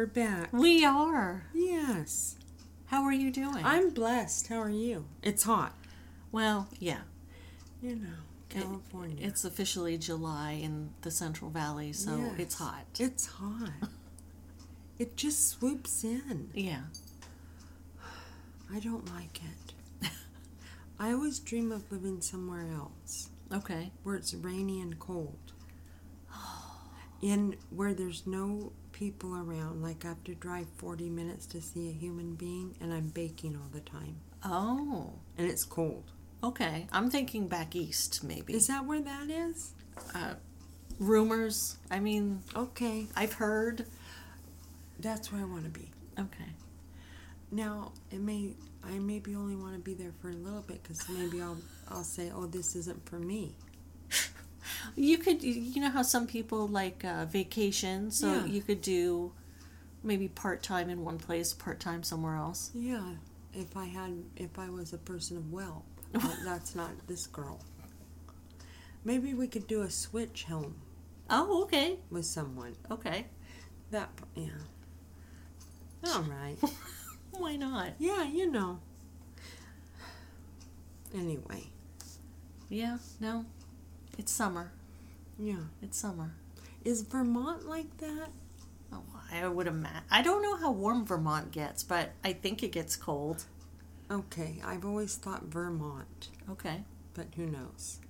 we're back. We are. Yes. How are you doing? I'm blessed. How are you? It's hot. well, yeah. You know, California. It's officially July in the Central Valley, so Yes. it's hot. It's hot. It just swoops in. Yeah. I don't like it. I always dream of living somewhere else Okay. where it's rainy and cold. In where there's no people around, like I have to drive 40 minutes to see a human being, and I'm baking all the time. Oh. And it's cold. Okay. I'm thinking back east, maybe. Is that where that is? Uh, Rumors. I mean, Okay. I've heard. That's where I want to be. Okay. Now, it may I maybe only want to be there for a little bit because maybe I'll I'll say, oh, this isn't for me. You could, you know how some people like uh, vacation, so Yeah. you could do maybe part time in one place, part time somewhere else. Yeah, if I had if I was a person of wealth, but that's not this girl. Maybe we could do a switch home Oh, okay. with someone. Okay. That yeah. All right. Why not? Yeah, you know. Anyway, Yeah, no. It's summer. yeah. It's summer. Is Vermont like that? Oh, I would imagine. I don't know how warm Vermont gets, but I think it gets cold. Okay, I've always thought Vermont, Okay. but who knows?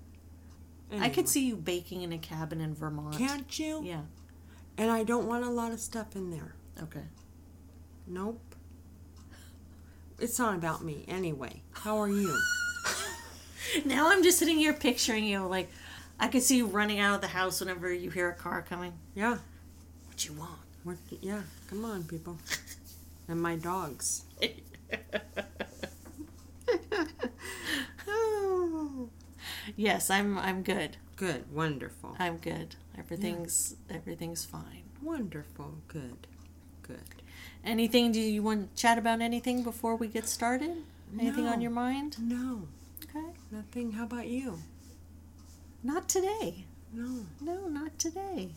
I could see you baking in a cabin in Vermont. Can't you? Yeah. And I don't want a lot of stuff in there. Okay. Nope. It's not about me anyway. How are you? Now I'm just sitting here picturing you like I could see you running out of the house whenever you hear a car coming. Yeah. What you want? What, yeah. Come on, people. And my dogs. oh, Yes, I'm I'm good. good. Wonderful. I'm good. Everything's everything's fine. Wonderful. Good. Good. Anything do you want to chat about anything before we get started? Anything No. on your mind? No, Okay. nothing. How about you? Not today. No. No, not today.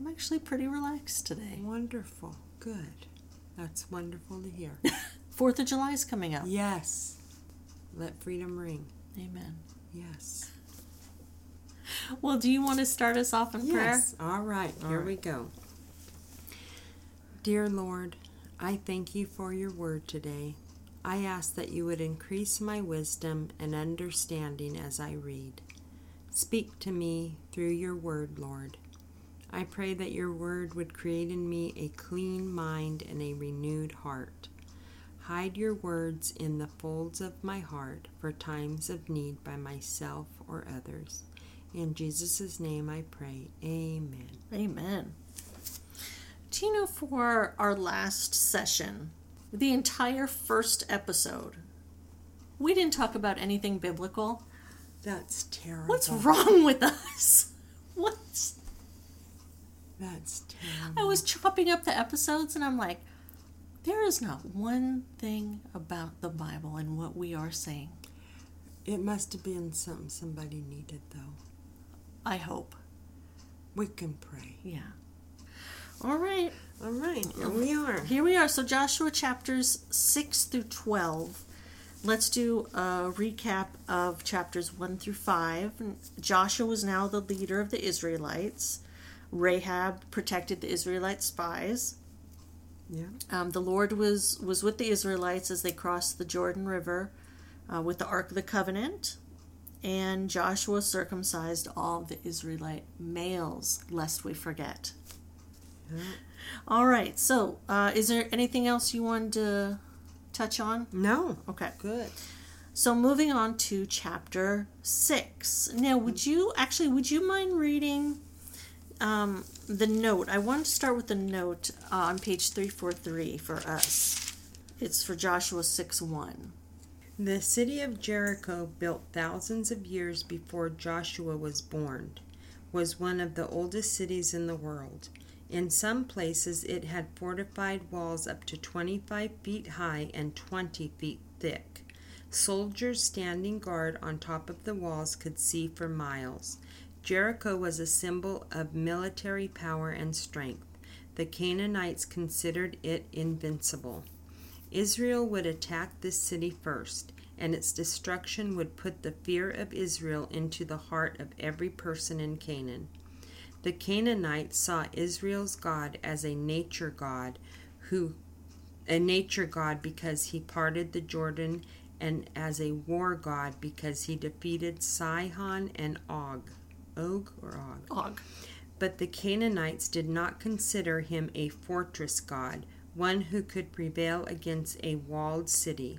I'm actually pretty relaxed today. Wonderful. Good. That's wonderful to hear. Fourth of July is coming up. yes. Let freedom ring. Amen. Yes. Well, do you want to start us off in prayer? Yes. All right. All Here right. we go. Dear Lord, I thank you for your word today. I ask that you would increase my wisdom and understanding as I read. Speak to me through your word, Lord. I pray that your word would create in me a clean mind and a renewed heart. Hide your words in the folds of my heart for times of need by myself or others. In Jesus' name I pray. Amen. Amen. Do you know for our last session, the entire first episode, we didn't talk about anything biblical? That's terrible. What's wrong with us? What's That's terrible. I was chopping up the episodes and I'm like, there is not one thing about the Bible and what we are saying. It must have been something somebody needed, though. I hope. We can pray. Yeah. All right. All right, here oh, we are. Here we are. So Joshua chapters 6 through 12. Let's do a recap of chapters 1 through 5. Joshua was now the leader of the Israelites. Rahab protected the Israelite spies. Yeah. Um, the Lord was, was with the Israelites as they crossed the Jordan River uh, with the Ark of the Covenant. And Joshua circumcised all the Israelite males, lest we forget. Yeah. All right. So, uh, is there anything else you wanted to touch on? No. Okay. Good. So, moving on to chapter six. Now, would you actually would you mind reading um, the note? I want to start with the note uh, on page three four three for us. It's for Joshua six one. The city of Jericho, built thousands of years before Joshua was born, was one of the oldest cities in the world. In some places, it had fortified walls up to 25 feet high and 20 feet thick. Soldiers standing guard on top of the walls could see for miles. Jericho was a symbol of military power and strength. the Canaanites considered it invincible. Israel would attack this city first, and its destruction would put the fear of Israel into the heart of every person in Canaan. The Canaanites saw Israel's God as a nature god who a nature god because he parted the Jordan and as a war god because he defeated Sihon and Og. Og or Og? Og. But the Canaanites did not consider him a fortress god, one who could prevail against a walled city.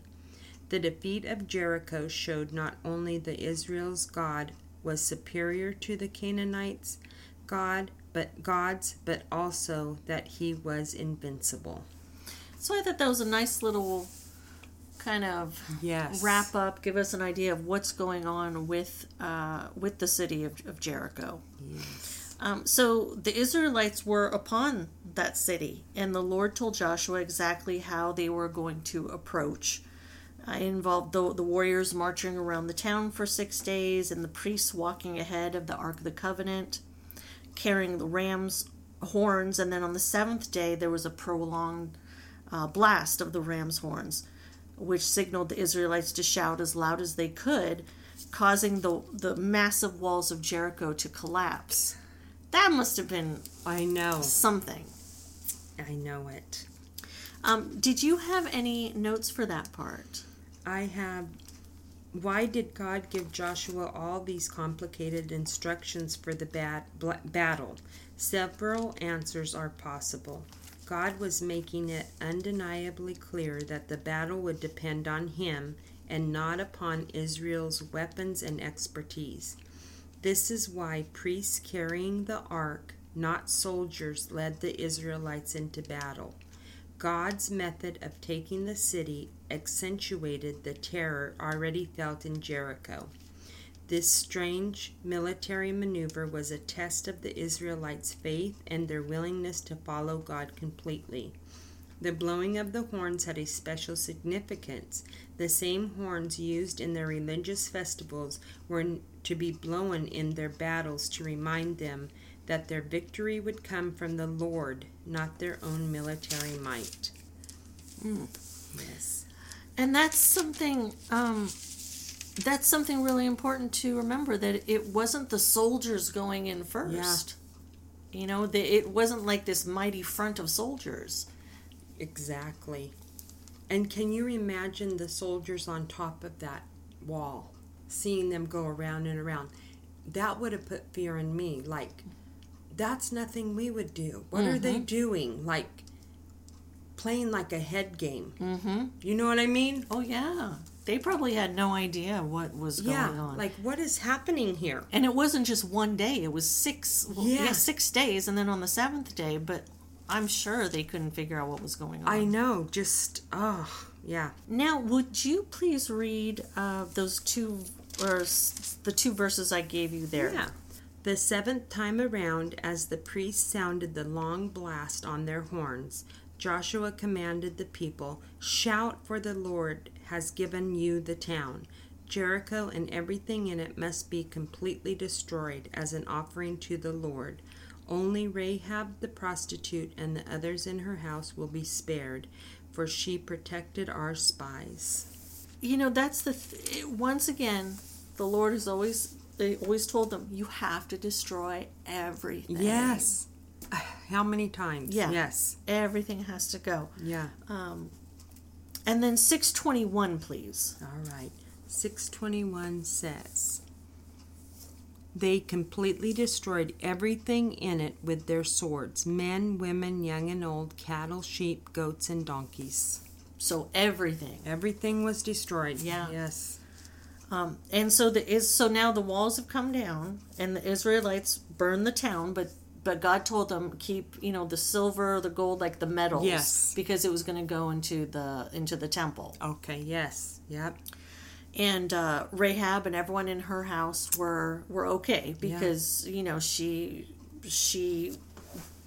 The defeat of Jericho showed not only that Israel's God was superior to the Canaanites' God, but gods, but also that he was invincible. So I thought that was a nice little kind of Yes. wrap up, give us an idea of what's going on with uh, with the city of, of Jericho. Yes. Um, so the Israelites were upon that city, and the Lord told Joshua exactly how they were going to approach. It involved the, the warriors marching around the town for six days, and the priests walking ahead of the Ark of the Covenant, carrying the ram's horns, and then on the seventh day there was a prolonged uh, blast of the ram's horns, which signaled the Israelites to shout as loud as they could, causing the, the massive walls of Jericho to collapse. That must have been I know. something. I know it. Um, did you have any notes for that part? I have. Why did God give Joshua all these complicated instructions for the bat, battle? Several answers are possible. God was making it undeniably clear that the battle would depend on Him and not upon Israel's weapons and expertise. This is why priests carrying the ark, not soldiers, led the Israelites into battle. God's method of taking the city accentuated the terror already felt in Jericho. This strange military maneuver was a test of the Israelites' faith and their willingness to follow God completely. The blowing of the horns had a special significance. The same horns used in their religious festivals were to be blown in their battles to remind them that their victory would come from the Lord, not their own military might. Hmm. Yes. And that's something. Um, that's something really important to remember that it wasn't the soldiers going in first. You know, the, it wasn't like this mighty front of soldiers. Exactly. And can you imagine the soldiers on top of that wall, seeing them go around and around? That would have put fear in me. Like, that's nothing we would do. What are they doing? Like, playing like a head game. Mm-hmm. You know what I mean? Oh yeah, they probably had no idea what was going yeah. on. Like, what is happening here? and it wasn't just one day; it was six. Well, yeah. Yeah. six days, and then on the seventh day. But I'm sure they couldn't figure out what was going on. I know. Just, oh, yeah. Now, would you please read uh, those two, or the two verses I gave you there? Yeah. The seventh time around, as the priests sounded the long blast on their horns, Joshua commanded the people, Shout, for the Lord has given you the town. Jericho and everything in it must be completely destroyed as an offering to the Lord. Only Rahab the prostitute and the others in her house will be spared, for she protected our spies. You know, that's the th- once again, the Lord has always they always told them you have to destroy everything. Yes. How many times? Yeah. Yes. everything has to go. Yeah. Um, and then six twenty one, please. All right. 621 says, They completely destroyed everything in it with their swords men, women, young and old, cattle, sheep, goats, and donkeys. So everything. Everything was destroyed. Yeah. Yes. Um, and so the is so now the walls have come down, and the Israelites burned the town, but but God told them keep you know the silver, the gold, like the metals, Yes. because it was going to go into the into the temple. Okay. Yes. Yep. And uh, Rahab and everyone in her house were were okay because you know she she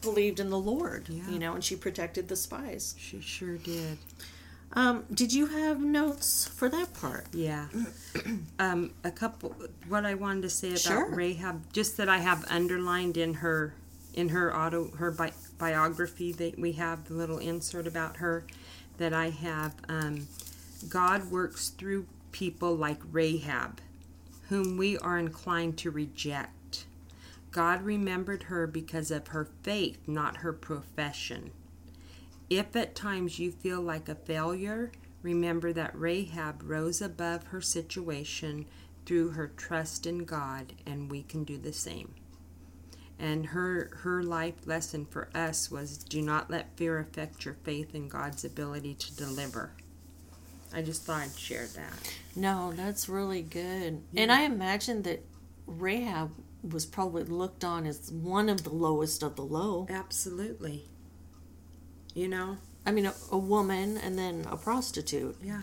believed in the Lord, Yeah. you know, and she protected the spies. She sure did. Um, did you have notes for that part? Yeah. um, a couple. What I wanted to say about Sure. Rahab, just that I have underlined in her, in her auto, her bi- biography that we have, the little insert about her that I have. Um, God works through people like Rahab, whom we are inclined to reject. God remembered her because of her faith, not her profession. If at times you feel like a failure, remember that Rahab rose above her situation through her trust in God, and we can do the same. And her her life lesson for us was do not let fear affect your faith in God's ability to deliver. I just thought I'd share that. No, that's really good. And I imagine that Rahab was probably looked on as one of the lowest of the low. Absolutely. You know? I mean, a, a woman and then a prostitute. Yeah.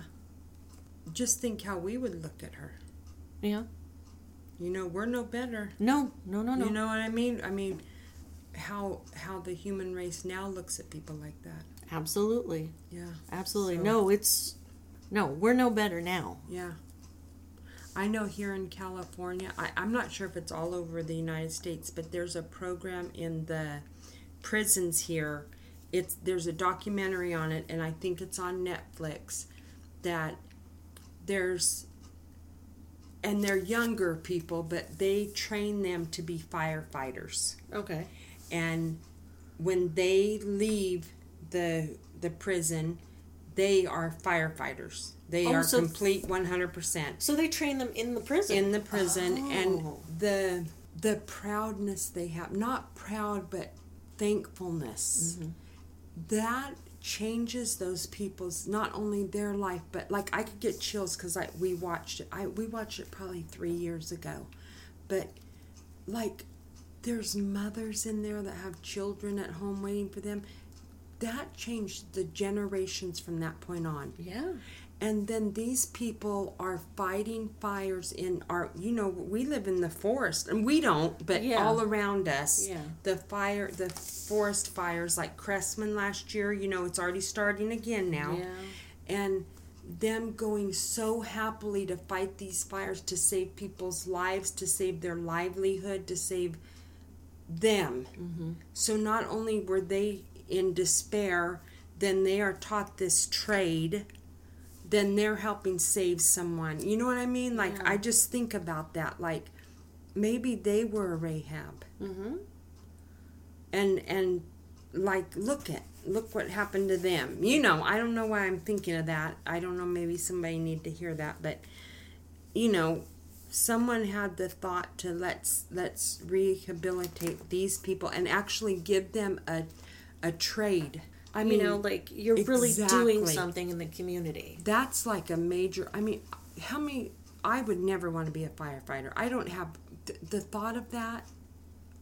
Just think how we would look at her. Yeah. You know, we're no better. No, no, no, no. You know what I mean? I mean, how how the human race now looks at people like that. Absolutely. Yeah. Absolutely. So- No, it's no, we're no better now. Yeah. I know here in California, I, I'm not sure if it's all over the United States, but there's a program in the prisons here. It's there's a documentary on it, and I think it's on Netflix. That there's, and they're younger people, but they train them to be firefighters. Okay. and when they leave the the prison they are firefighters they Oh, are so- complete 100% So they train them in the prison. in the prison Oh. and the the proudness they have not proud but thankfulness Mm-hmm. that changes those people's not only their life but like i could get chills because i we watched it. I we watched it probably three years ago. But like there's mothers in there that have children at home waiting for them. That changed the generations from that point on. Yeah. And then these people are fighting fires in our you know we live in the forest and we don't but Yeah. all around us Yeah. the fire the forest fires like cressman last year you know it's already starting again now Yeah. and them going so happily to fight these fires to save people's lives to save their livelihood to save them Mm-hmm. so not only were they in despair then they are taught this trade then they're helping save someone. You know what i mean? Like Yeah. i just think about that. Like maybe they were a rahab. Mm-hmm. and and like look at look what happened to them. You know i don't know why i'm thinking of that. I don't know maybe somebody need to hear that but you know someone had the thought to let's let's rehabilitate these people and actually give them a a trade i mean you know, like you're really doing something in the community. that's like a major i mean how many i would never want to be a firefighter. I don't have th- the thought of that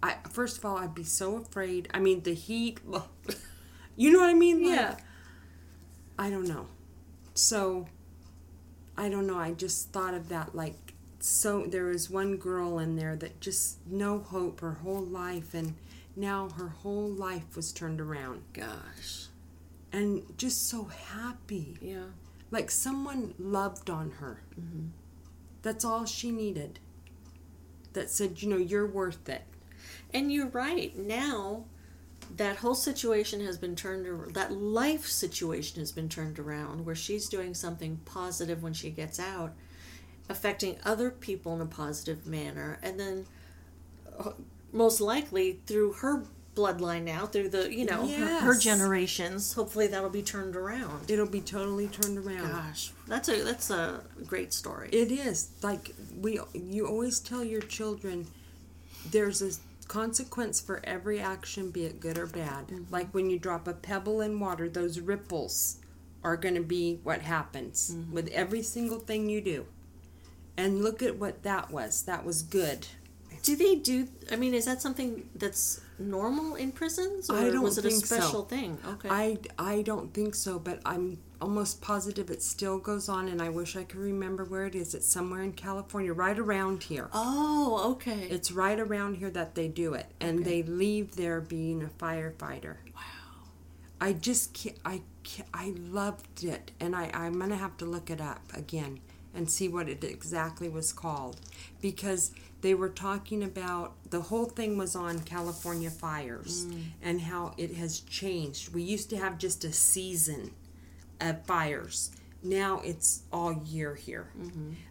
i first of all i'd be so afraid. I mean the heat you know what i mean? Like, Yeah. i don't know. So i don't know. I just thought of that like so there was one girl in there that just no hope her whole life and now her whole life was turned around Gosh. and just so happy Yeah. like someone loved on her. That's all she needed. That said, you know, you're worth it. And you're right. Now, that whole situation has been turned around. That life situation has been turned around where she's doing something positive when she gets out, affecting other people in a positive manner. And then, uh, most likely, through her bloodline now, through the, you know, her, her generations, hopefully that'll be turned around. It'll be totally turned around. Gosh, that's a that's a great story. It is like we. You always tell your children, there's a consequence for every action, be it good or bad. Mm-hmm. Like when you drop a pebble in water, those ripples are going to be what happens mm-hmm. with every single thing you do. And look at what that was. That was good. Do they do? I mean, is that something that's normal in prisons, or I don't was it a think so. special thing? Okay. I, I don't think so, but I'm almost positive it still goes on, and I wish I could remember where it is. It's somewhere in California, right around here. oh, okay. It's right around here that they do it, and they leave there being a firefighter. wow. I just can't, I can't, I loved it, and I I'm gonna have to look it up again. and see what it exactly was called because they were talking about the whole thing was on California fires and how it has changed. We used to have just a season of fires. Now it's all year here.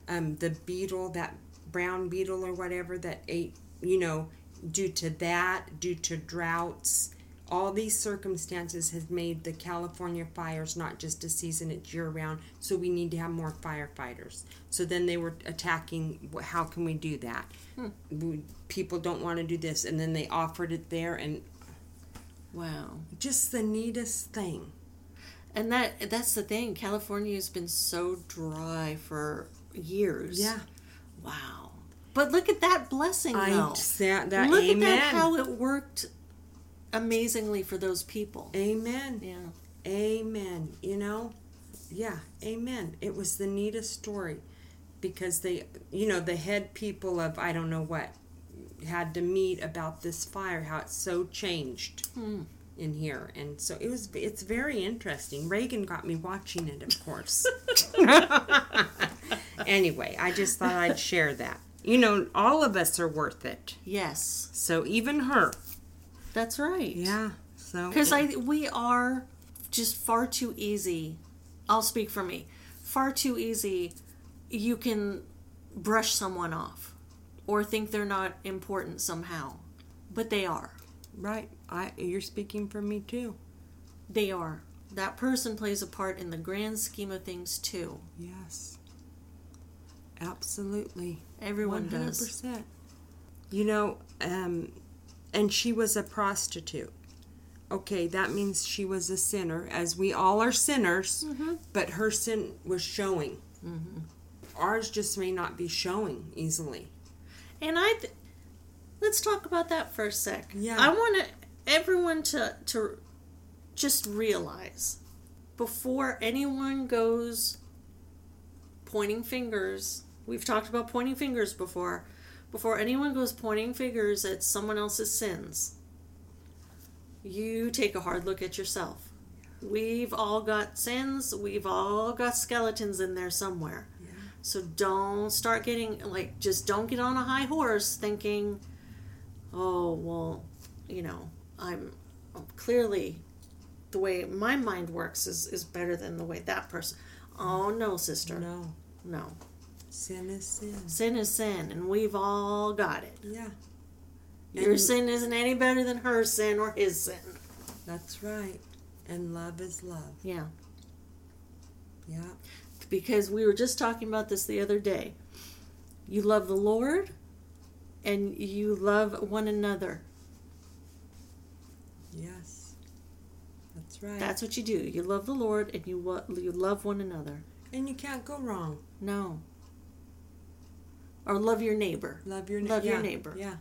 Um, the beetle, that brown beetle or whatever that ate, you know, due to that, due to droughts, all these circumstances has made the California fires not just a season, it's year round. So we need to have more firefighters. So then they were attacking how can we do that? Hmm. We- People don't want to do this. And then they offered it there, and Wow. just the neatest thing. And that that's the thing. California has been so dry for years. Yeah. Wow. But look at that blessing I though. that, that look amen. at that how it worked amazingly for those people. amen. Yeah. Amen. You know? Yeah, amen. It was the neatest story because they, you know, the head people of I don't know what had to meet about this fire, how it's so changed Hmm. in here. And so it was, it's very interesting. Reagan got me watching it, of course. anyway, I just thought I'd share that. You know, all of us are worth it. Yes. So even her. That's right. Yeah. So Because I we are just far too easy. I'll speak for me. Far too easy. You can brush someone off or think they're not important somehow, but they are. right. I you're speaking for me too. They are. That person plays a part in the grand scheme of things too. Yes. Absolutely. Everyone does. 100%. You know, um, and she was a prostitute. Okay, that means she was a sinner, as we all are sinners, mm-hmm. but her sin was showing. Mm-hmm. Ours just may not be showing easily. And I, th- let's talk about that for a sec. Yeah. I want everyone to to just realize before anyone goes pointing fingers. We've talked about pointing fingers before. Before anyone goes pointing fingers at someone else's sins, you take a hard look at yourself. We've all got sins. We've all got skeletons in there somewhere. So don't start getting like just don't get on a high horse thinking, oh well, you know, I'm clearly the way my mind works is is better than the way that person. Oh no, sister, No, no. Sin is sin. Sin is sin, and we've all got it. Yeah, Your And- sin isn't any better than her sin or his sin. that's right. And love is love. Yeah, Yeah, because we were just talking about this the other day. You love the Lord, and you love one another. yes. That's right. That's what you do. You love the Lord and you you love one another. and you can't go wrong. No. Or love your neighbor. Love your ne- Love your neighbor. Yeah.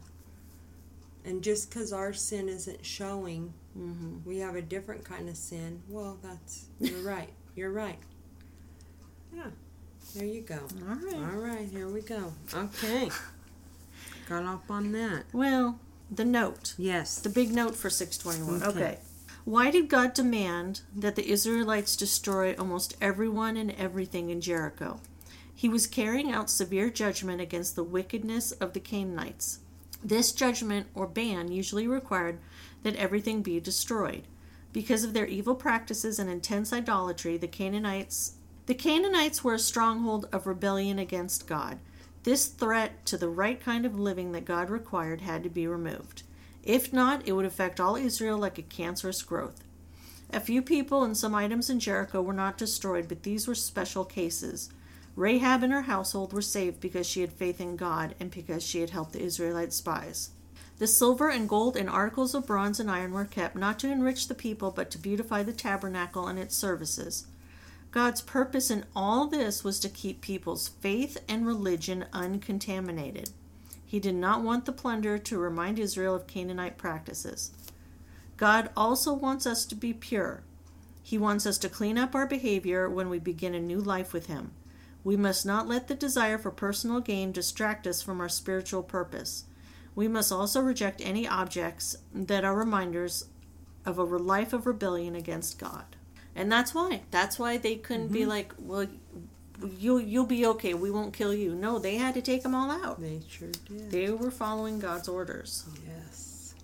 And just because our sin isn't showing, hmm we have a different kind of sin. Well, that's you're right. You're right. Yeah. There you go. All right. All right. Here we go. Okay. Got off on that. Well, the note. Yes. The big note for 621. Okay. Okay. Why did God demand that the Israelites destroy almost everyone and everything in Jericho? He was carrying out severe judgment against the wickedness of the Canaanites. This judgment or ban usually required that everything be destroyed. Because of their evil practices and intense idolatry, the Canaanites the Canaanites were a stronghold of rebellion against God. This threat to the right kind of living that God required had to be removed. If not, it would affect all Israel like a cancerous growth. A few people and some items in Jericho were not destroyed, but these were special cases. Rahab and her household were saved because she had faith in God and because she had helped the Israelite spies. The silver and gold and articles of bronze and iron were kept not to enrich the people, but to beautify the tabernacle and its services. God's purpose in all this was to keep people's faith and religion uncontaminated. He did not want the plunder to remind Israel of Canaanite practices. God also wants us to be pure. He wants us to clean up our behavior when we begin a new life with Him. We must not let the desire for personal gain distract us from our spiritual purpose. We must also reject any objects that are reminders of a life of rebellion against God. And that's why. That's why they couldn't be mm-hmm. like, well, you'll you'll be okay. We won't kill you. No, they had to take them all out. They sure did. They were following God's orders. yes.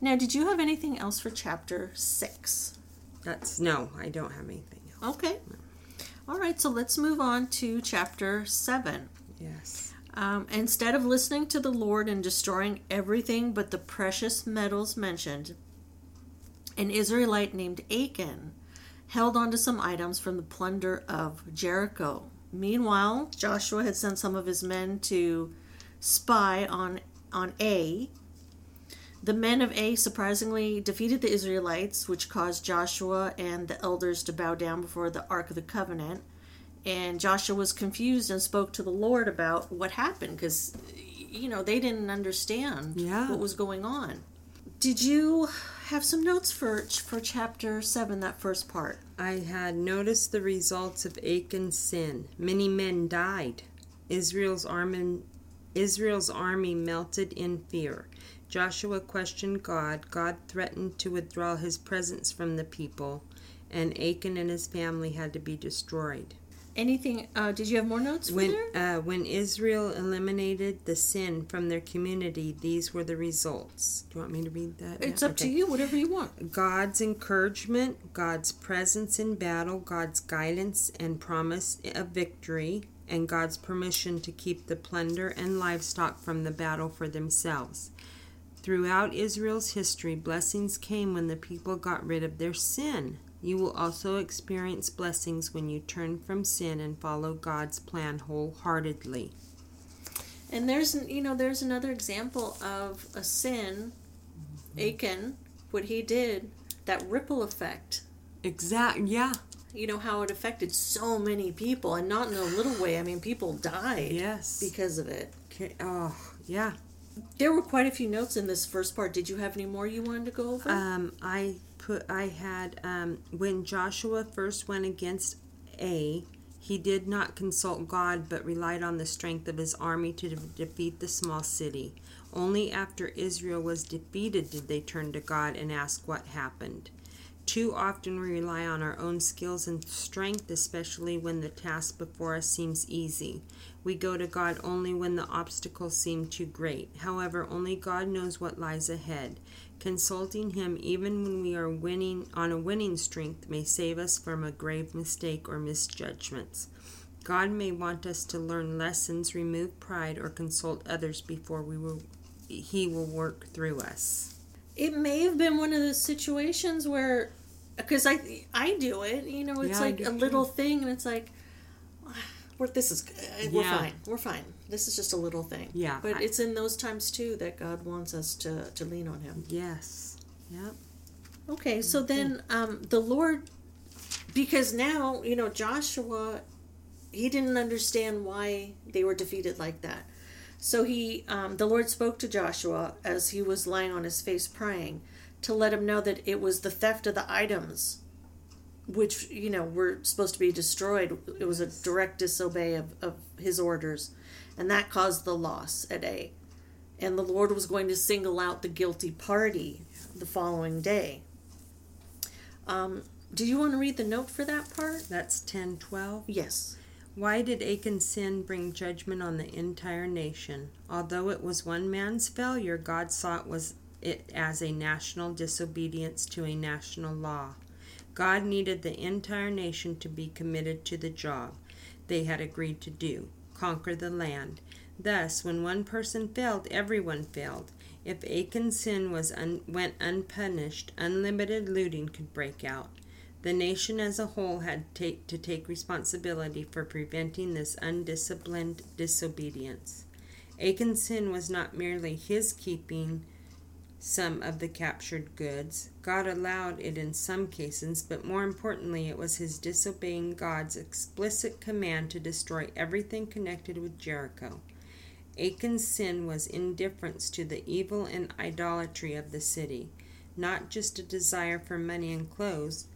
Now, did you have anything else for chapter six? That's no, I don't have anything else. Okay. All right, so let's move on to chapter seven. Yes. Um, instead of listening to the Lord and destroying everything but the precious metals mentioned, an Israelite named Achan held on to some items from the plunder of Jericho. Meanwhile, Joshua had sent some of his men to spy on on Ai. The men of Ai surprisingly defeated the Israelites, which caused Joshua and the elders to bow down before the Ark of the Covenant. And Joshua was confused and spoke to the Lord about what happened because, you know, they didn't understand Yeah. what was going on. Did you have some notes for for chapter seven, that first part? I had noticed the results of Achan's sin. Many men died. Israel's army, Israel's army melted in fear. Joshua questioned God. God threatened to withdraw his presence from the people, and Achan and his family had to be destroyed. Anything? Uh, did you have more notes When, uh, when Israel eliminated the sin from their community, these were the results. Do you want me to read that? It's Yeah, up to you, whatever you want. God's encouragement, God's presence in battle, God's guidance and promise of victory, and God's permission to keep the plunder and livestock from the battle for themselves. Throughout Israel's history, blessings came when the people got rid of their sin. You will also experience blessings when you turn from sin and follow God's plan wholeheartedly. And there's, you know, there's another example of a sin, Achan, what he did, that ripple effect. Exact, yeah, You know how it affected so many people, and not in a little way. I mean, people died yes. because of it. Okay, oh, yeah. There were quite a few notes in this first part. Did you have any more you wanted to go over? Um, I put I had um, when Joshua first went against Ai, he did not consult God but relied on the strength of his army to de- defeat the small city. Only after Israel was defeated did they turn to God and ask what happened. Too often we rely on our own skills and strength, especially when the task before us seems easy. We go to God only when the obstacles seem too great. However, only God knows what lies ahead. Consulting Him, even when we are winning on a winning streak, may save us from a grave mistake or misjudgments. God may want us to learn lessons, remove pride, or consult others before we will, He will work through us. It may have been one of those situations where, because I I do it. You know, it's Yeah, like a too. little thing, and it's like, we're, this is uh, we're Yeah. fine. We're fine. This is just a little thing. Yeah, But I- it's in those times too that God wants us to to lean on Him. Yes. Yep. Okay, so then um, the Lord, because now you know Joshua, he didn't understand why they were defeated like that. So he, um, the Lord spoke to Joshua as he was lying on his face praying, to let him know that it was the theft of the items, which you know were supposed to be destroyed. It was a direct disobey of, of his orders, and that caused the loss at Ai. And the Lord was going to single out the guilty party the following day. Um, do you want to read the note for that part? That's ten twelve. Yes. Why did Achan's sin bring judgment on the entire nation? Although it was one man's failure, God saw it was it as a national disobedience to a national law. God needed the entire nation to be committed to the job they had agreed to do conquer the land. Thus, when one person failed, everyone failed. If Achan's sin was un- went unpunished, unlimited looting could break out. The nation as a whole had take, to take responsibility for preventing this undisciplined disobedience. Achan's sin was not merely his keeping some of the captured goods. God allowed it in some cases, but more importantly, it was his disobeying God's explicit command to destroy everything connected with Jericho. Achan's sin was indifference to the evil and idolatry of the city, not just a desire for money and clothes.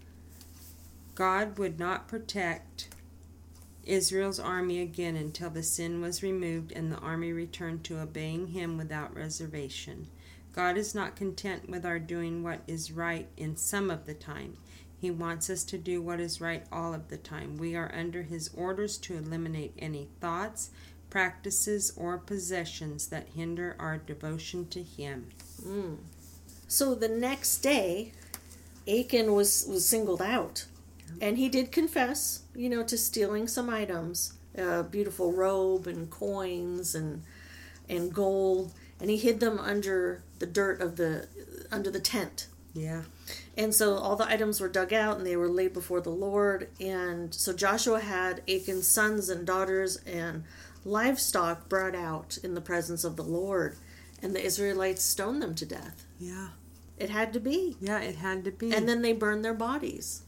God would not protect Israel's army again until the sin was removed and the army returned to obeying him without reservation. God is not content with our doing what is right in some of the time. He wants us to do what is right all of the time. We are under His orders to eliminate any thoughts, practices, or possessions that hinder our devotion to Him. Mm. So the next day, Achan was, was singled out. And he did confess, you know, to stealing some items a beautiful robe and coins and and gold. And he hid them under the dirt of the under the tent. Yeah. And so all the items were dug out and they were laid before the lord. And so joshua had achan's sons and daughters and livestock brought out in the presence of the lord. And the israelites stoned them to death. Yeah. It had to be. Yeah it had to be. And then they burned their bodies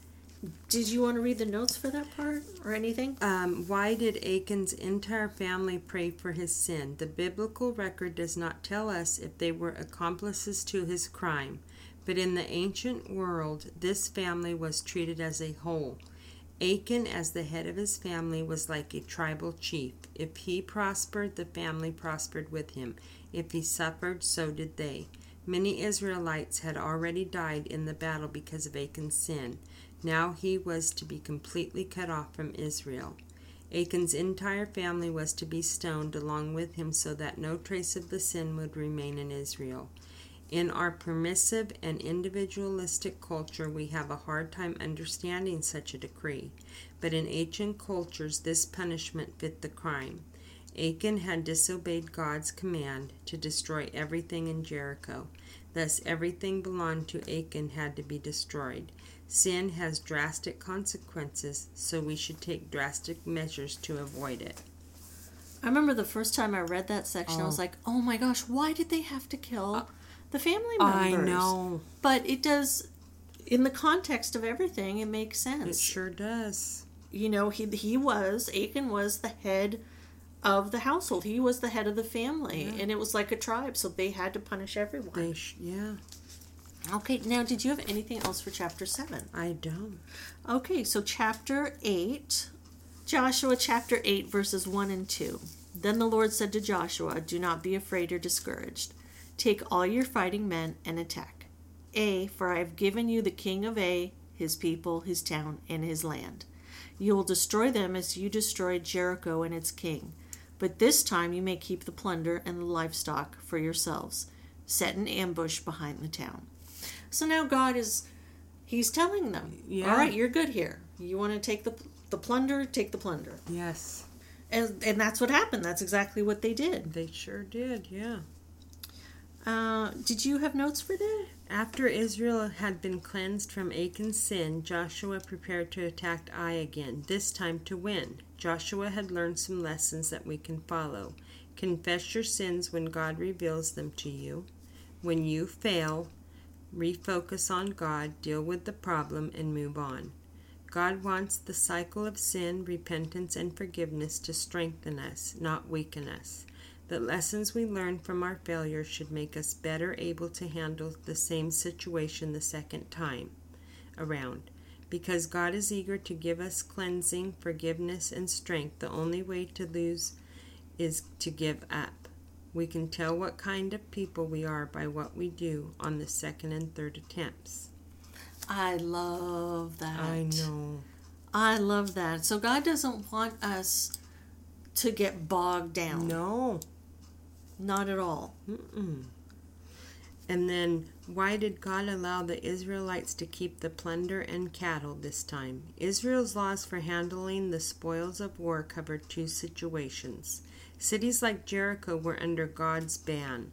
did you want to read the notes for that part or anything? Um, why did Achan's entire family pray for his sin? The biblical record does not tell us if they were accomplices to his crime, but in the ancient world, this family was treated as a whole. Achan, as the head of his family, was like a tribal chief. If he prospered, the family prospered with him. If he suffered, so did they. Many Israelites had already died in the battle because of Achan's sin. Now he was to be completely cut off from Israel. Achan's entire family was to be stoned along with him so that no trace of the sin would remain in Israel. In our permissive and individualistic culture, we have a hard time understanding such a decree, but in ancient cultures, this punishment fit the crime. Achan had disobeyed God's command to destroy everything in Jericho. Thus, everything belonged to Achan had to be destroyed. Sin has drastic consequences, so we should take drastic measures to avoid it. I remember the first time I read that section, oh. I was oh. like, oh my gosh, why did they have to kill uh, the family members? I know. But it does, in the context of everything, it makes sense. It sure does. You know, he, he was, Achan was the head of the household. He was the head of the family, yeah. and it was like a tribe, so they had to punish everyone. Sh- yeah. Okay, now did you have anything else for chapter 7? I don't. Okay, so chapter 8, Joshua chapter 8, verses 1 and 2. Then the Lord said to Joshua, Do not be afraid or discouraged. Take all your fighting men and attack. Ai, for I have given you the king of Ai, his people, his town, and his land. You will destroy them as you destroyed Jericho and its king. But this time you may keep the plunder and the livestock for yourselves. Set an ambush behind the town. So now God is, He's telling them, yeah. all right, you're good here. You want to take the the plunder, take the plunder. Yes. And and that's what happened. That's exactly what they did. They sure did. Yeah. Uh, did you have notes for that? After Israel had been cleansed from Achan's sin, Joshua prepared to attack Ai again, this time to win. Joshua had learned some lessons that we can follow. Confess your sins when God reveals them to you. When you fail, refocus on God, deal with the problem, and move on. God wants the cycle of sin, repentance, and forgiveness to strengthen us, not weaken us. The lessons we learn from our failures should make us better able to handle the same situation the second time around. Because God is eager to give us cleansing, forgiveness, and strength, the only way to lose is to give up. We can tell what kind of people we are by what we do on the second and third attempts. I love that. I know. I love that. So God doesn't want us to get bogged down. No. Not at all. Mm-mm. And then, why did God allow the Israelites to keep the plunder and cattle this time? Israel's laws for handling the spoils of war covered two situations. Cities like Jericho were under God's ban,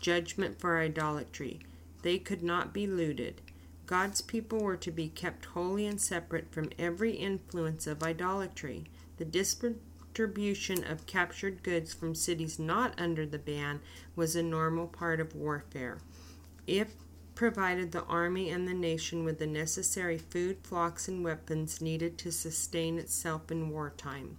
judgment for idolatry. They could not be looted. God's people were to be kept holy and separate from every influence of idolatry. The distribution of captured goods from cities not under the ban was a normal part of warfare. It provided the army and the nation with the necessary food, flocks, and weapons needed to sustain itself in wartime.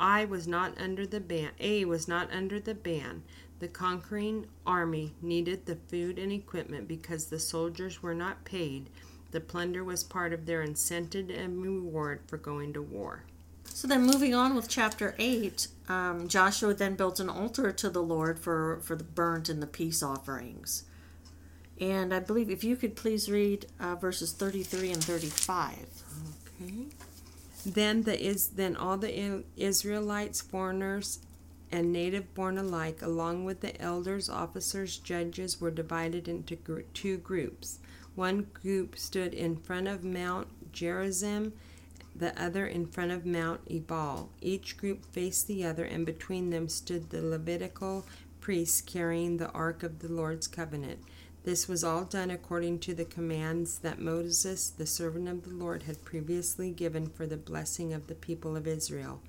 Ai was not under the ban. Ai was not under the ban. The conquering army needed the food and equipment because the soldiers were not paid. The plunder was part of their incentive and reward for going to war. So then, moving on with chapter eight, um, Joshua then built an altar to the Lord for for the burnt and the peace offerings. And I believe if you could please read uh, verses 33 and 35. Okay. Then the is then all the Israelites, foreigners, and native born alike, along with the elders, officers, judges, were divided into gr- two groups. One group stood in front of Mount Gerizim, the other in front of Mount Ebal. Each group faced the other, and between them stood the Levitical priests carrying the ark of the Lord's covenant. This was all done according to the commands that Moses, the servant of the Lord, had previously given for the blessing of the people of Israel.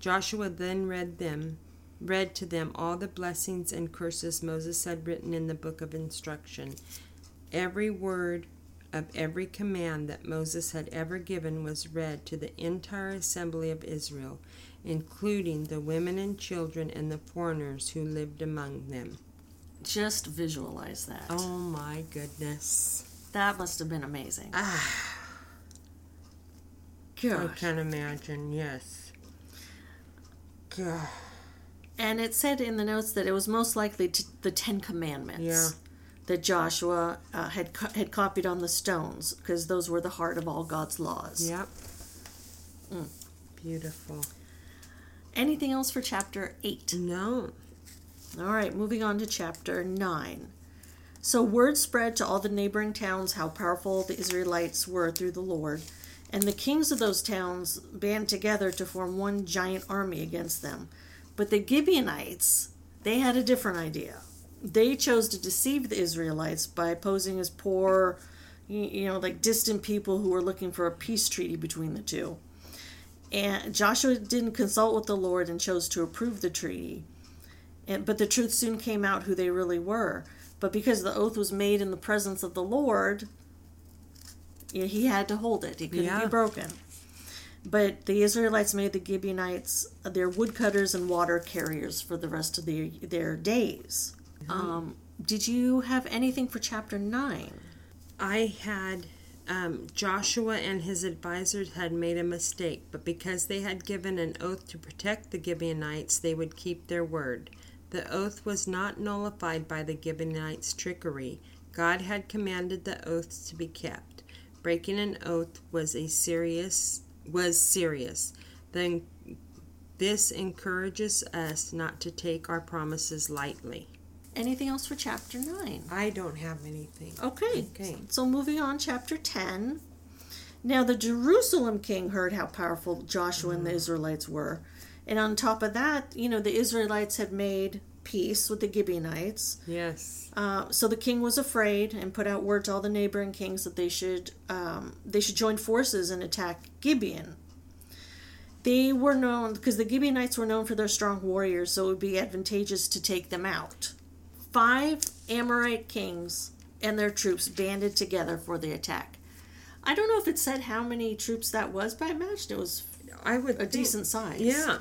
Joshua then read them read to them all the blessings and curses Moses had written in the book of instruction. Every word of every command that Moses had ever given was read to the entire assembly of Israel, including the women and children and the foreigners who lived among them. Just visualize that. Oh my goodness. That must have been amazing. Ah. I can imagine, yes. God. And it said in the notes that it was most likely the Ten Commandments. Yeah. That Joshua uh, had co- had copied on the stones because those were the heart of all God's laws. Yep. Mm. Beautiful. Anything else for chapter eight? No. All right, moving on to chapter nine. So word spread to all the neighboring towns how powerful the Israelites were through the Lord, and the kings of those towns band together to form one giant army against them. But the Gibeonites, they had a different idea. They chose to deceive the Israelites by posing as poor, you know, like distant people who were looking for a peace treaty between the two. And Joshua didn't consult with the Lord and chose to approve the treaty. And, but the truth soon came out who they really were. But because the oath was made in the presence of the Lord, he had to hold it. He couldn't Yeah. be broken. But the Israelites made the Gibeonites their woodcutters and water carriers for the rest of their, their days. Um, did you have anything for chapter 9? I had um, Joshua and his advisors had made a mistake, but because they had given an oath to protect the Gibeonites, they would keep their word. The oath was not nullified by the Gibeonites' trickery. God had commanded the oaths to be kept. Breaking an oath was a serious was serious. Then this encourages us not to take our promises lightly. Anything else for chapter 9? I don't have anything. Okay. Okay. So moving on, chapter 10. Now the Jerusalem king heard how powerful Joshua and the mm-hmm. Israelites were. And on top of that, you know, the Israelites had made peace with the Gibeonites. Yes. Uh, so the king was afraid and put out word to all the neighboring kings that they should um, they should join forces and attack Gibeon. They were known because the Gibeonites were known for their strong warriors, so it would be advantageous to take them out. Five Amorite kings and their troops banded together for the attack. I don't know if it said how many troops that was, but I imagine it was I would a think- decent size. Yeah.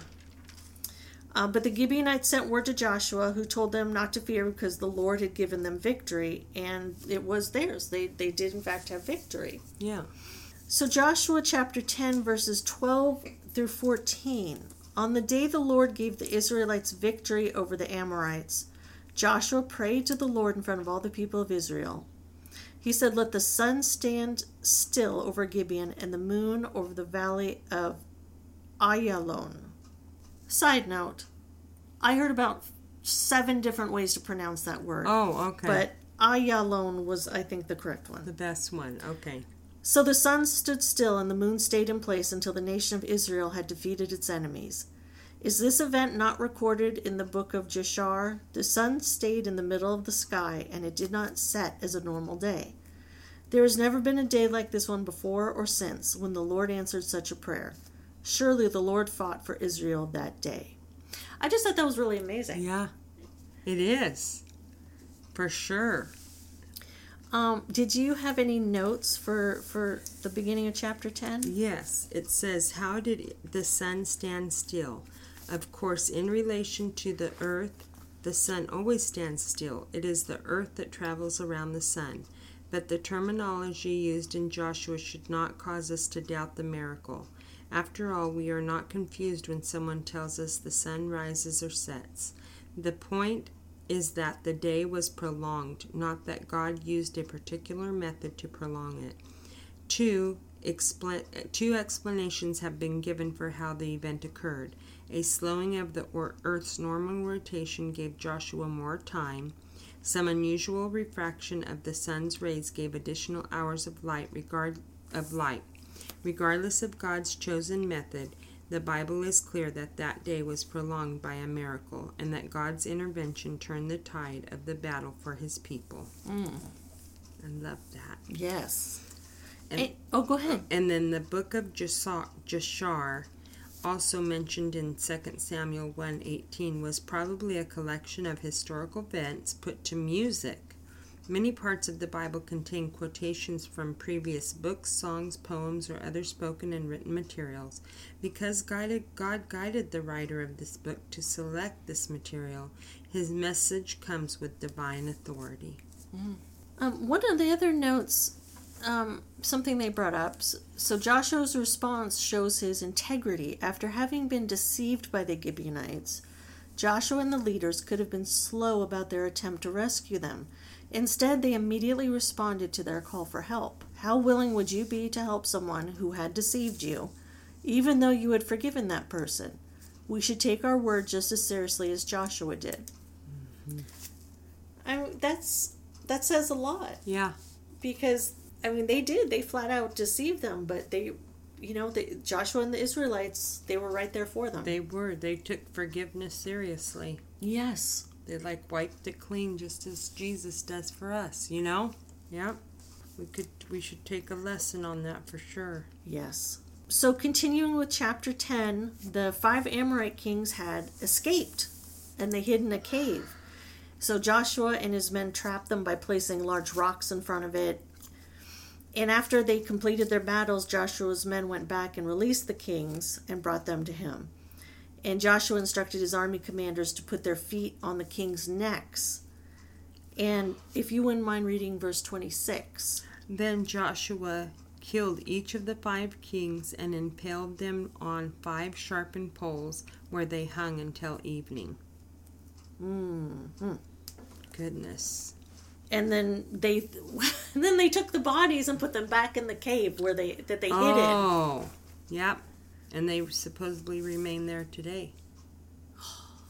Uh, but the Gibeonites sent word to Joshua, who told them not to fear because the Lord had given them victory, and it was theirs. They, they did, in fact, have victory. Yeah. So, Joshua chapter 10, verses 12 through 14. On the day the Lord gave the Israelites victory over the Amorites, Joshua prayed to the Lord in front of all the people of Israel. He said, Let the sun stand still over Gibeon and the moon over the valley of Ayalon. Side note, I heard about seven different ways to pronounce that word, Oh, okay. but Ayalon was, I think, the correct one. the best one. Okay. So the sun stood still and the moon stayed in place until the nation of Israel had defeated its enemies. Is this event not recorded in the book of Jashar? The sun stayed in the middle of the sky and it did not set as a normal day. There has never been a day like this one before or since when the Lord answered such a prayer. Surely the Lord fought for Israel that day. I just thought that was really amazing. Yeah. It is. For sure. Um, did you have any notes for for the beginning of chapter ten? Yes. It says, How did the sun stand still? Of course, in relation to the earth, the sun always stands still. It is the earth that travels around the sun. But the terminology used in Joshua should not cause us to doubt the miracle. After all, we are not confused when someone tells us the sun rises or sets. The point is that the day was prolonged, not that God used a particular method to prolong it. Two, expl- two explanations have been given for how the event occurred. A slowing of the Earth's normal rotation gave Joshua more time. Some unusual refraction of the sun's rays gave additional hours of light, regard of light. Regardless of God's chosen method, the Bible is clear that that day was prolonged by a miracle and that God's intervention turned the tide of the battle for his people. Mm. I love that. Yes. And, oh, go ahead. and then the book of Jashar, Jashar also mentioned in 2 Samuel 1:18 was probably a collection of historical events put to music. Many parts of the Bible contain quotations from previous books, songs, poems, or other spoken and written materials. Because guided, God guided the writer of this book to select this material, his message comes with divine authority. Um, one of the other notes, um, something they brought up. So Joshua's response shows his integrity after having been deceived by the Gibeonites. Joshua and the leaders could have been slow about their attempt to rescue them. Instead, they immediately responded to their call for help. How willing would you be to help someone who had deceived you, even though you had forgiven that person? We should take our word just as seriously as Joshua did. Mm-hmm. I mean, that's that says a lot Yeah, because I mean they did they flat out deceived them, but they, you know, the, Joshua and the Israelites they were right there for them. they were. They took forgiveness seriously. yes, They like wiped it clean just as Jesus does for us, you know? Yep. We could we should take a lesson on that for sure. yes. So continuing with chapter ten, the five Amorite kings had escaped, and they hid in a cave. So Joshua and his men trapped them by placing large rocks in front of it. And after they completed their battles, Joshua's men went back and released the kings and brought them to him. And Joshua instructed his army commanders to put their feet on the kings' necks. And if you wouldn't mind reading verse 26. Then Joshua killed each of the five kings and impaled them on five sharpened poles where they hung until evening. Mm-hmm. Goodness. And then they then they took the bodies and put them back in the cave where they that they hid it. Oh. Yep. And they supposedly remain there today.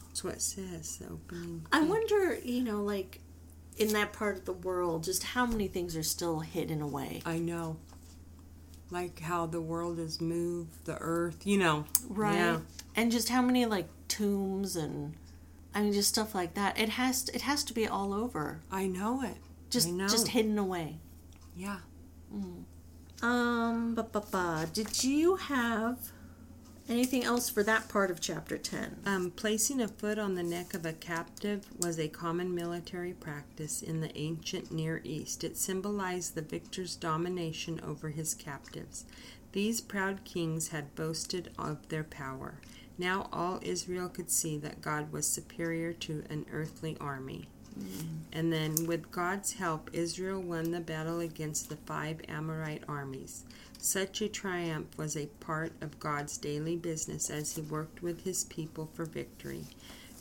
That's what it says, the opening. I wonder, you know, like in that part of the world, just how many things are still hidden away. I know. Like how the world has moved, the earth, you know. Yeah. And just how many like tombs and I mean just stuff like that. It has to, it has to be all over. I know it. Just I know. just hidden away. Yeah. Um ba, ba, ba. did you have anything else for that part of chapter 10? Um, placing a foot on the neck of a captive was a common military practice in the ancient Near East. It symbolized the victor's domination over his captives. These proud kings had boasted of their power. Now all Israel could see that God was superior to an earthly army. And then, with God's help, Israel won the battle against the five Amorite armies. Such a triumph was a part of God's daily business as he worked with his people for victory.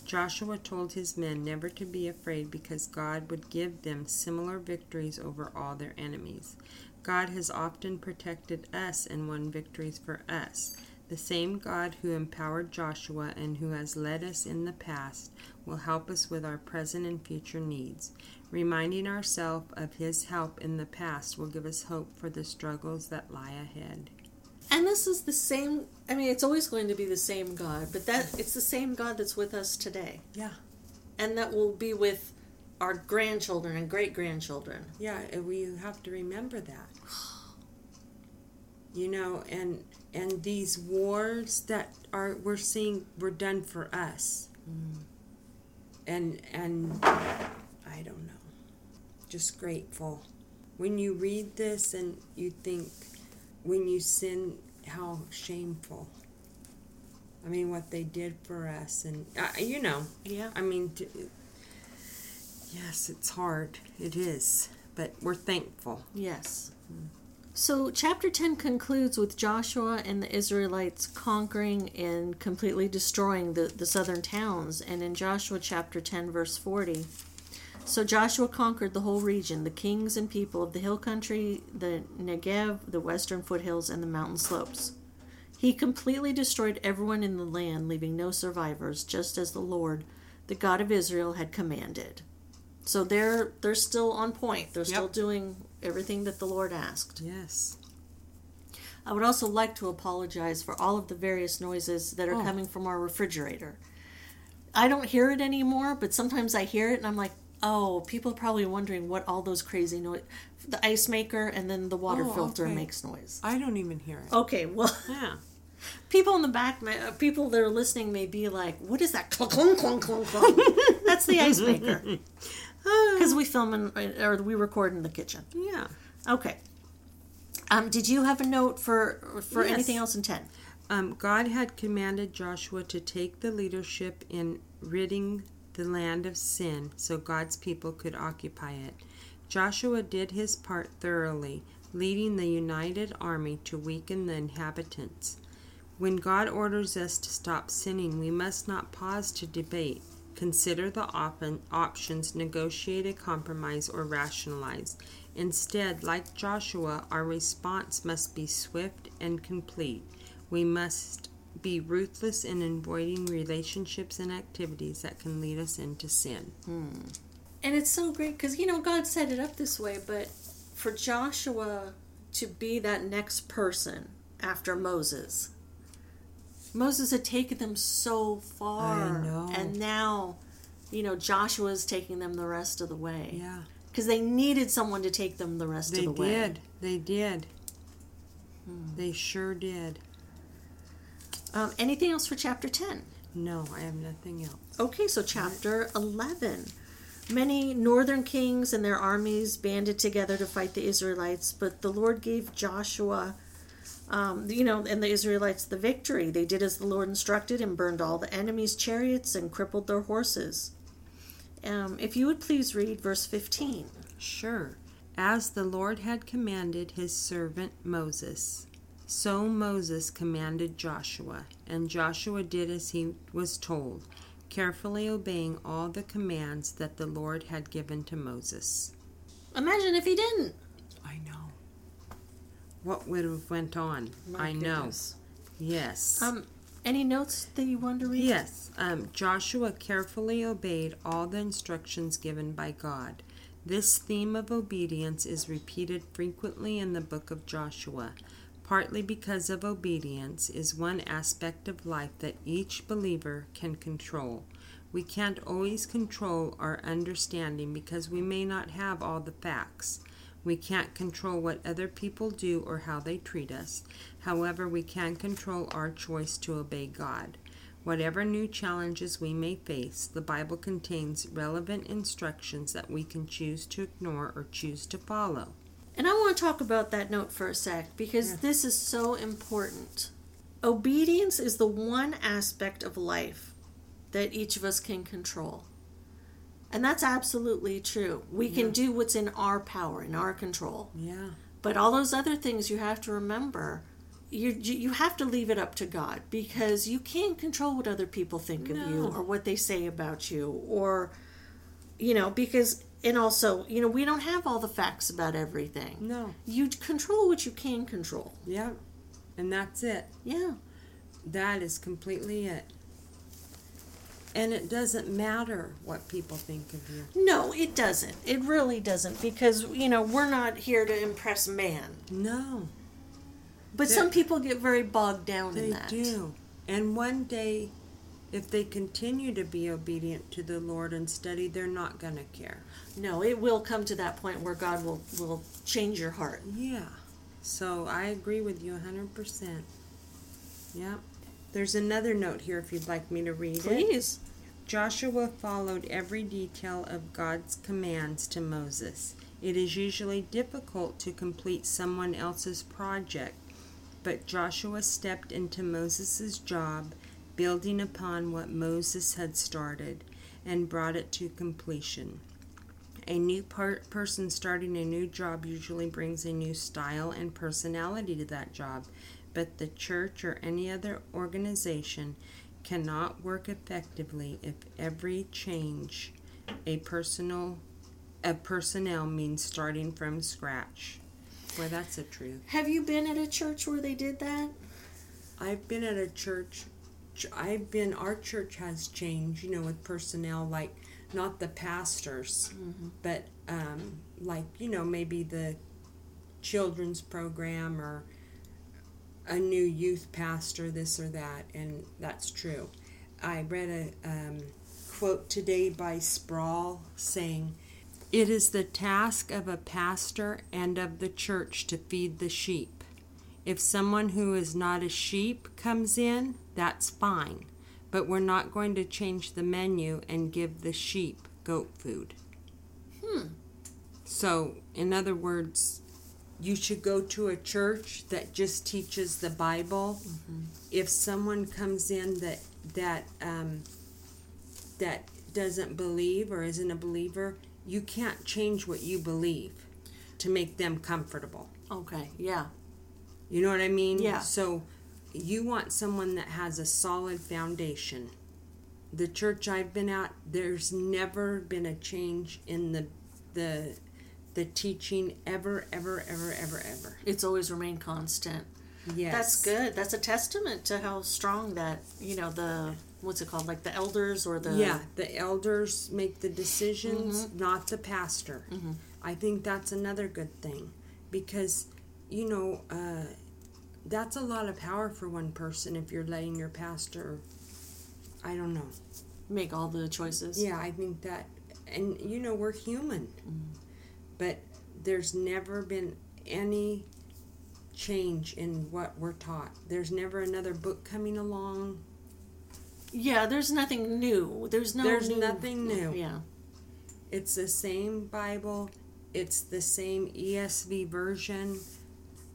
Joshua told his men never to be afraid because God would give them similar victories over all their enemies. God has often protected us and won victories for us. The same God who empowered Joshua and who has led us in the past will help us with our present and future needs. Reminding ourselves of his help in the past will give us hope for the struggles that lie ahead. And this is the same I mean it's always going to be the same God, but that it's the same God that's with us today. Yeah. And that will be with our grandchildren and great grandchildren. Yeah, we have to remember that. You know, and and these wars that are we're seeing were done for us. Mm. And and I don't know. Just grateful. When you read this and you think when you sin how shameful. I mean what they did for us and uh, you know, Yeah. I mean, t- yes, it's hard. It is. But we're thankful. Yes. So, chapter 10 concludes with Joshua and the Israelites conquering and completely destroying the, the southern towns. And in Joshua chapter 10, verse 40, so Joshua conquered the whole region, the kings and people of the hill country, the Negev, the western foothills, and the mountain slopes. He completely destroyed everyone in the land, leaving no survivors, just as the Lord, the God of Israel, had commanded. So they're they're still on point. They're still doing everything that the Lord asked. Yes. I would also like to apologize for all of the various noises that are Oh. coming from our refrigerator. I don't hear it anymore, but sometimes I hear it and I'm like, oh, people are probably wondering what all those crazy noise. The ice maker and then the water Oh, filter okay. makes noise. I don't even hear it. Okay, well, Yeah. people in the back, may, uh, people that are listening may be like, what is that? Clunk, clunk, clunk, clunk, clunk. That's the ice maker. Because we film in, or we record in the kitchen. Yeah. Okay. Um, did you have a note for for Yes. anything else in ten? Um, God had commanded Joshua to take the leadership in ridding the land of sin so God's people could occupy it. Joshua did his part thoroughly, leading the united army to weaken the inhabitants. When God orders us to stop sinning, we must not pause to debate, consider the op- options, negotiate a compromise, or rationalize. Instead, like Joshua, our response must be swift and complete. We must be ruthless in avoiding relationships and activities that can lead us into sin. Hmm. And it's so great because you know God set it up this way, but for Joshua to be that next person after Moses, Moses had taken them so far, and now, you know, Joshua is taking them the rest of the way Yeah, because they needed someone to take them the rest they of the way. They did. They did. Hmm. They sure did. Um, anything else for chapter ten? No, I have nothing else. Okay, so chapter 11. Many northern kings and their armies banded together to fight the Israelites, but the Lord gave Joshua, um, you know, and the Israelites the victory. They did as the Lord instructed and burned all the enemy's chariots and crippled their horses. Um, if you would please read verse 15. Sure. As the Lord had commanded his servant Moses, so Moses commanded Joshua, and Joshua did as he was told, carefully obeying all the commands that the Lord had given to Moses. Imagine if he didn't. I know. What would have went on? My I know. Yes. Um, any notes that you want to read? Yes, um, Joshua carefully obeyed all the instructions given by God. This theme of obedience is repeated frequently in the book of Joshua. Partly because of obedience is one aspect of life that each believer can control. We can't always control our understanding because we may not have all the facts. We can't control what other people do or how they treat us. However, we can control our choice to obey God. Whatever new challenges we may face, the Bible contains relevant instructions that we can choose to ignore or choose to follow. And I want to talk about that note for a sec because Yeah. this is so important. Obedience is the one aspect of life that each of us can control. And that's absolutely true. We can do what's in our power, in our control. Yeah. But all those other things you have to remember, you you you have to leave it up to God because you can't control what other people think of you or what they say about you or you know because and also you know we don't have all the facts about everything. No. You control what you can control. Yeah. And that's it. Yeah. That is completely it. And it doesn't matter what people think of you. No, it doesn't. It really doesn't because you know we're not here to impress man. No, But They- some people get very bogged down in they that. do. And one day, if they continue to be obedient to the Lord and study, they're not going to care. No, it will come to that point where God will will change your heart. Yeah. So I agree with you 100%. Yep. There's another note here if you'd like me to read it. Please. Joshua followed every detail of God's commands to Moses. It is usually difficult to complete someone else's project, but Joshua stepped into Moses' job, building upon what Moses had started, and brought it to completion. A new per- person starting a new job usually brings a new style and personality to that job, but the church or any other organization cannot work effectively if every change a personal a personnel means starting from scratch. Well, that's the truth. Have you been at a church where they did that? I've been at a church. I've been. Our church has changed. You know, with personnel, like not the pastors, but um, like you know maybe the children's program or a new youth pastor, this or that, and that's true. I read a um, quote today by Sproul saying, "It is the task of a pastor and of the church to feed the sheep." If someone who is not a sheep comes in, that's fine. But we're not going to change the menu and give the sheep goat food. Hmm. So, in other words, you should go to a church that just teaches the Bible. If someone comes in that that um, that doesn't believe or isn't a believer, you can't change what you believe to make them comfortable. Okay, yeah. You know what I mean? Yeah. So you want someone that has a solid foundation. The church I've been at, there's never been a change in the the the teaching ever, ever, ever, ever, ever. It's always remained constant. Yes. That's good. That's a testament to how strong that, you know, the what's it called? Like the elders or the Yeah, the elders make the decisions, not the pastor. I think that's another good thing because, you know, uh, that's a lot of power for one person if you're letting your pastor. I don't know. make all the choices. Yeah, I think that, and you know, we're human, but there's never been any change in what we're taught. There's never another book coming along. Yeah, there's nothing new. There's no There's new- nothing new. Yeah. It's the same Bible. It's the same ESV version,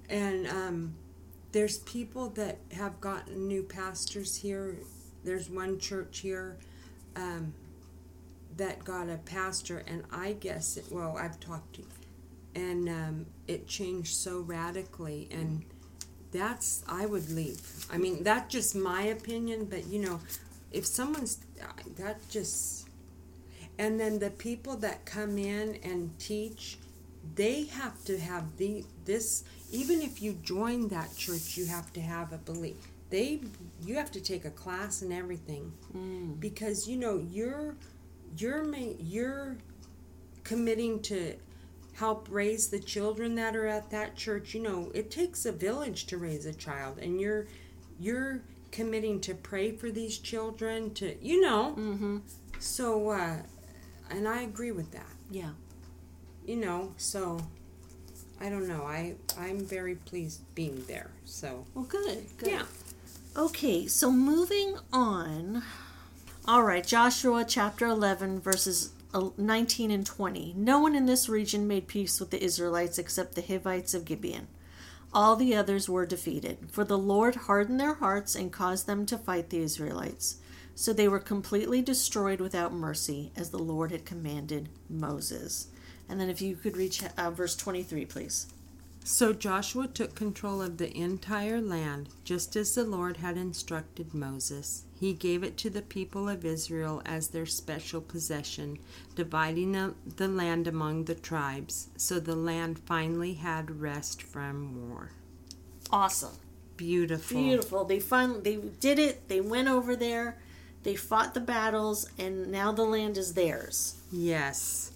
and um, there's people that have gotten new pastors here. There's one church here um, that got a pastor, and I guess it. Well, I've talked to, and um, it changed so radically, and that's I would leave. I mean, that's just my opinion, but you know, if someone's that just and then the people that come in and teach they have to have the this even if you join that church you have to have a belief they you have to take a class and everything Mm. because you know you're you're you're committing to help raise the children that are at that church you know it takes a village to raise a child and you're you're committing to pray for these children to you know Mm-hmm. so uh and i agree with that Yeah. you know so i don't know i i'm very pleased being there so Well, good. Good. yeah Okay, so moving on. All right, Joshua chapter 11, verses uh, 19 and 20. No one in this region made peace with the Israelites except the Hivites of Gibeon. All the others were defeated, for the Lord hardened their hearts and caused them to fight the Israelites. So they were completely destroyed without mercy, as the Lord had commanded Moses. And then if you could reach uh, verse 23, please. So Joshua took control of the entire land, just as the Lord had instructed Moses. He gave it to the people of Israel as their special possession, dividing the, the land among the tribes. So the land finally had rest from war. Awesome. Beautiful. Beautiful. They finally they did it. They went over there. They fought the battles, and now the land is theirs. Yes.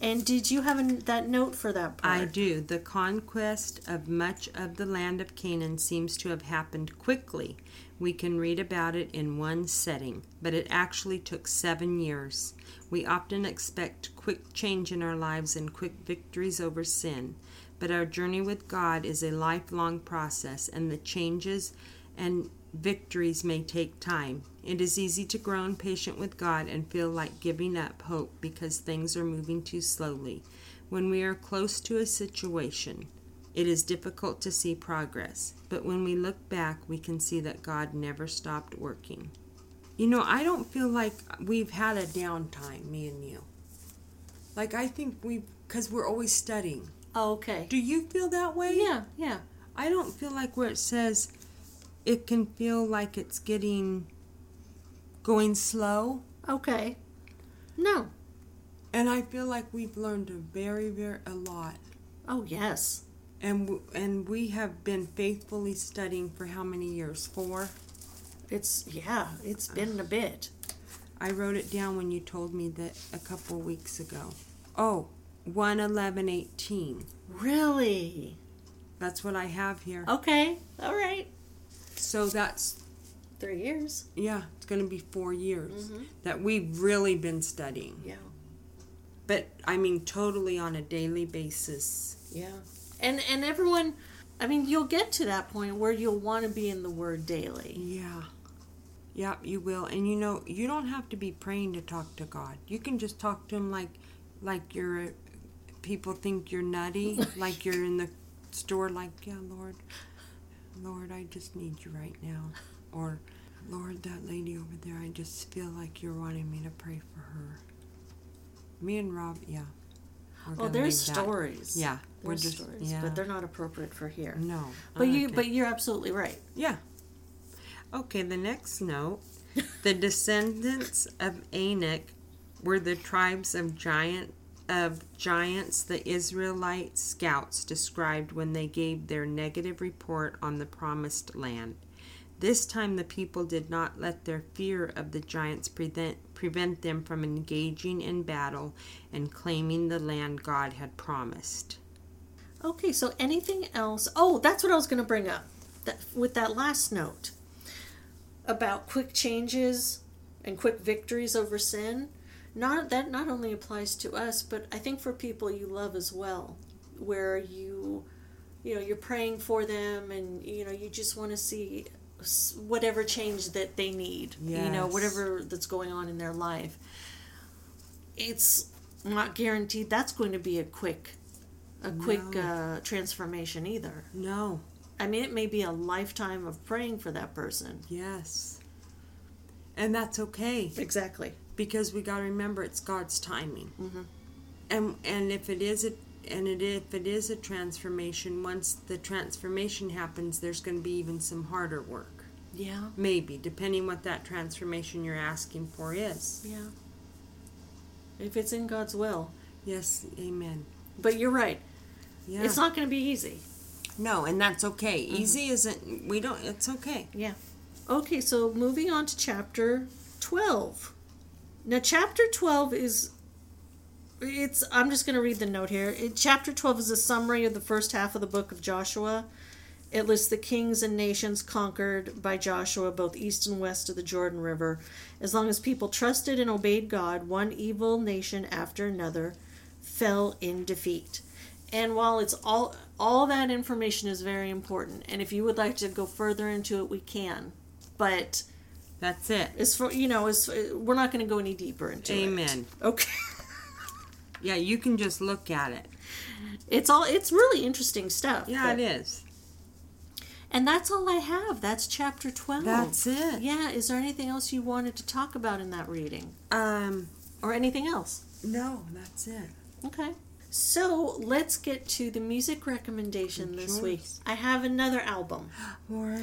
And did you have that note for that part? I do. The conquest of much of the land of Canaan seems to have happened quickly. We can read about it in one setting, but it actually took seven years. We often expect quick change in our lives and quick victories over sin, but our journey with God is a lifelong process, and the changes and victories may take time. It is easy to grow impatient with God and feel like giving up hope because things are moving too slowly. When we are close to a situation, it is difficult to see progress, but when we look back, we can see that God never stopped working. You know, I don't feel like we've had a downtime, me and you. Like I think we, because we're always studying. Oh, okay. Do you feel that way? Yeah, yeah. I don't feel like where it says it can feel like it's getting going slow. Okay. No. And I feel like we've learned a very, very a lot. Oh, yes. And w- and we have been faithfully studying for how many years? Four. It's yeah, it's been a bit. I wrote it down when you told me that a couple weeks ago. Oh, 1 11 18. Really? That's what I have here. Okay. All right. So that's, 3 years. yeah, it's going to be four years Mhm. that we've really been studying. Yeah. But I mean, totally on a daily basis. Yeah. And and everyone I mean, you'll get to that point where you'll want to be in the word daily. Yeah. Yep, you will. And you know, you don't have to be praying to talk to God. You can just talk to him like like you're people think you're nutty, like you're in the store like, "Yeah, Lord. Lord, I just need you right now." Or, "Lord, that lady over there, I just feel like you're wanting me to pray for her." Me and Rob, yeah. Well, there's stories. Yeah, we're just stories, yeah. but they're not appropriate for here. no. But you but you're absolutely right. Yeah. Okay, the next note. the descendants of Anak were the tribes of giant of giants the Israelite scouts described when they gave their negative report on the promised land. This time the people did not let their fear of the giants prevent prevent them from engaging in battle and claiming the land God had promised. Okay, so anything else? Oh, that's what I was going to bring up. That with that last note about quick changes and quick victories over sin. Not that not only applies to us, but I think for people you love as well, where you you know, you're praying for them and you know, you just want to see whatever change that they need. You know, whatever that's going on in their life. It's not guaranteed that's going to be a quick a quick No. uh, transformation either. No. I mean, it may be a lifetime of praying for that person. Yes. And that's okay. Exactly. because we got to remember it's God's timing. Mhm. And and if it is a and it, if it is a transformation, once the transformation happens, there's going to be even some harder work. Yeah. Maybe, depending what that transformation you're asking for is. Yeah. If it's in God's will. Yes, amen. But you're right. Yeah. It's not going to be easy. no, and that's okay. Mm-hmm. Easy isn't. We don't. It's okay. Yeah. Okay, so moving on to chapter 12. Now, chapter 12 is. It's. I'm just going to read the note here. It, chapter 12 is a summary of the first half of the book of Joshua. It lists the kings and nations conquered by Joshua, both east and west of the Jordan River. As long as people trusted and obeyed God, one evil nation after another fell in defeat. And while it's all all that information is very important, and if you would like to go further into it, we can. But That's it. as for you know, as we're not going to go any deeper into it. Amen. Okay. Yeah, you can just look at it. It's all it's really interesting stuff. Yeah, but- it is. And that's all I have. That's chapter 12. That's it. Yeah, is there anything else you wanted to talk about in that reading? Um, Or anything else? no, that's it. Okay. So let's get to the music recommendation this week. I have another album. Wow.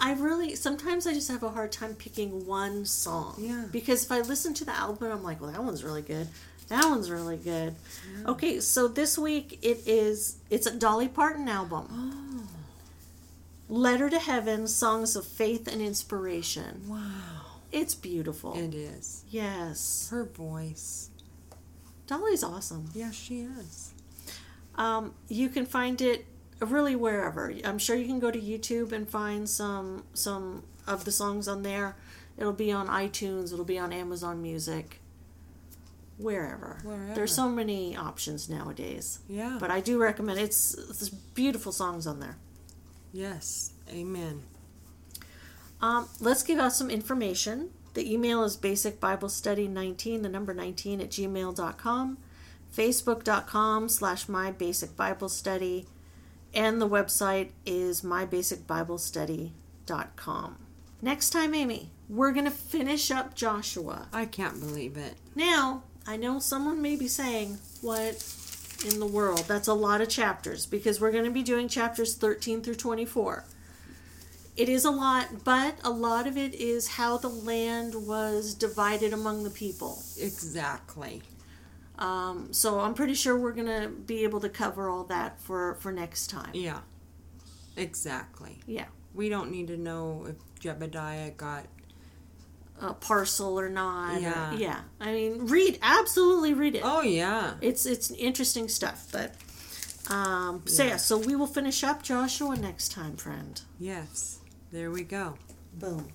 I really sometimes I just have a hard time picking one song. Yeah. Because if I listen to the album, I'm like, well, that one's really good. That one's really good. Okay, so this week it is it's a Dolly Parton album. Oh, Letter to Heaven: Songs of Faith and Inspiration. wow. It's beautiful. It is. yes, Her voice. Dolly's awesome. Yeah, she is. Um, you can find it really wherever. I'm sure you can go to YouTube and find some some of the songs on there. It'll be on iTunes. It'll be on Amazon Music. Wherever. Wherever. There's so many options nowadays. Yeah. But I do recommend it's, it's beautiful songs on there. yes. Amen. Um, let's give out some information. The email is basic Bible study 19, the number 19 at gmail.com, facebook.com slash my basic bible study, and the website is mybasicbiblestudy.com. Next time, Amy, we're going to finish up Joshua. I can't believe it. Now, I know someone may be saying, What in the world? That's a lot of chapters because we're going to be doing chapters 13 through 24. It is a lot, but a lot of it is how the land was divided among the people. Exactly. Um, so I'm pretty sure we're going to be able to cover all that for, for next time. Yeah. Exactly. Yeah. We don't need to know if Jebediah got A parcel or not. or- Yeah. yeah. I mean, read, absolutely read it. Oh yeah. It's it's interesting stuff, but um, so yeah, so we will finish up Joshua next time, friend. Yes. There we go. Boom.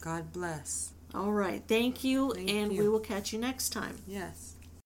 God bless. All right, thank you, Thank and you. we will catch you next time. Yes.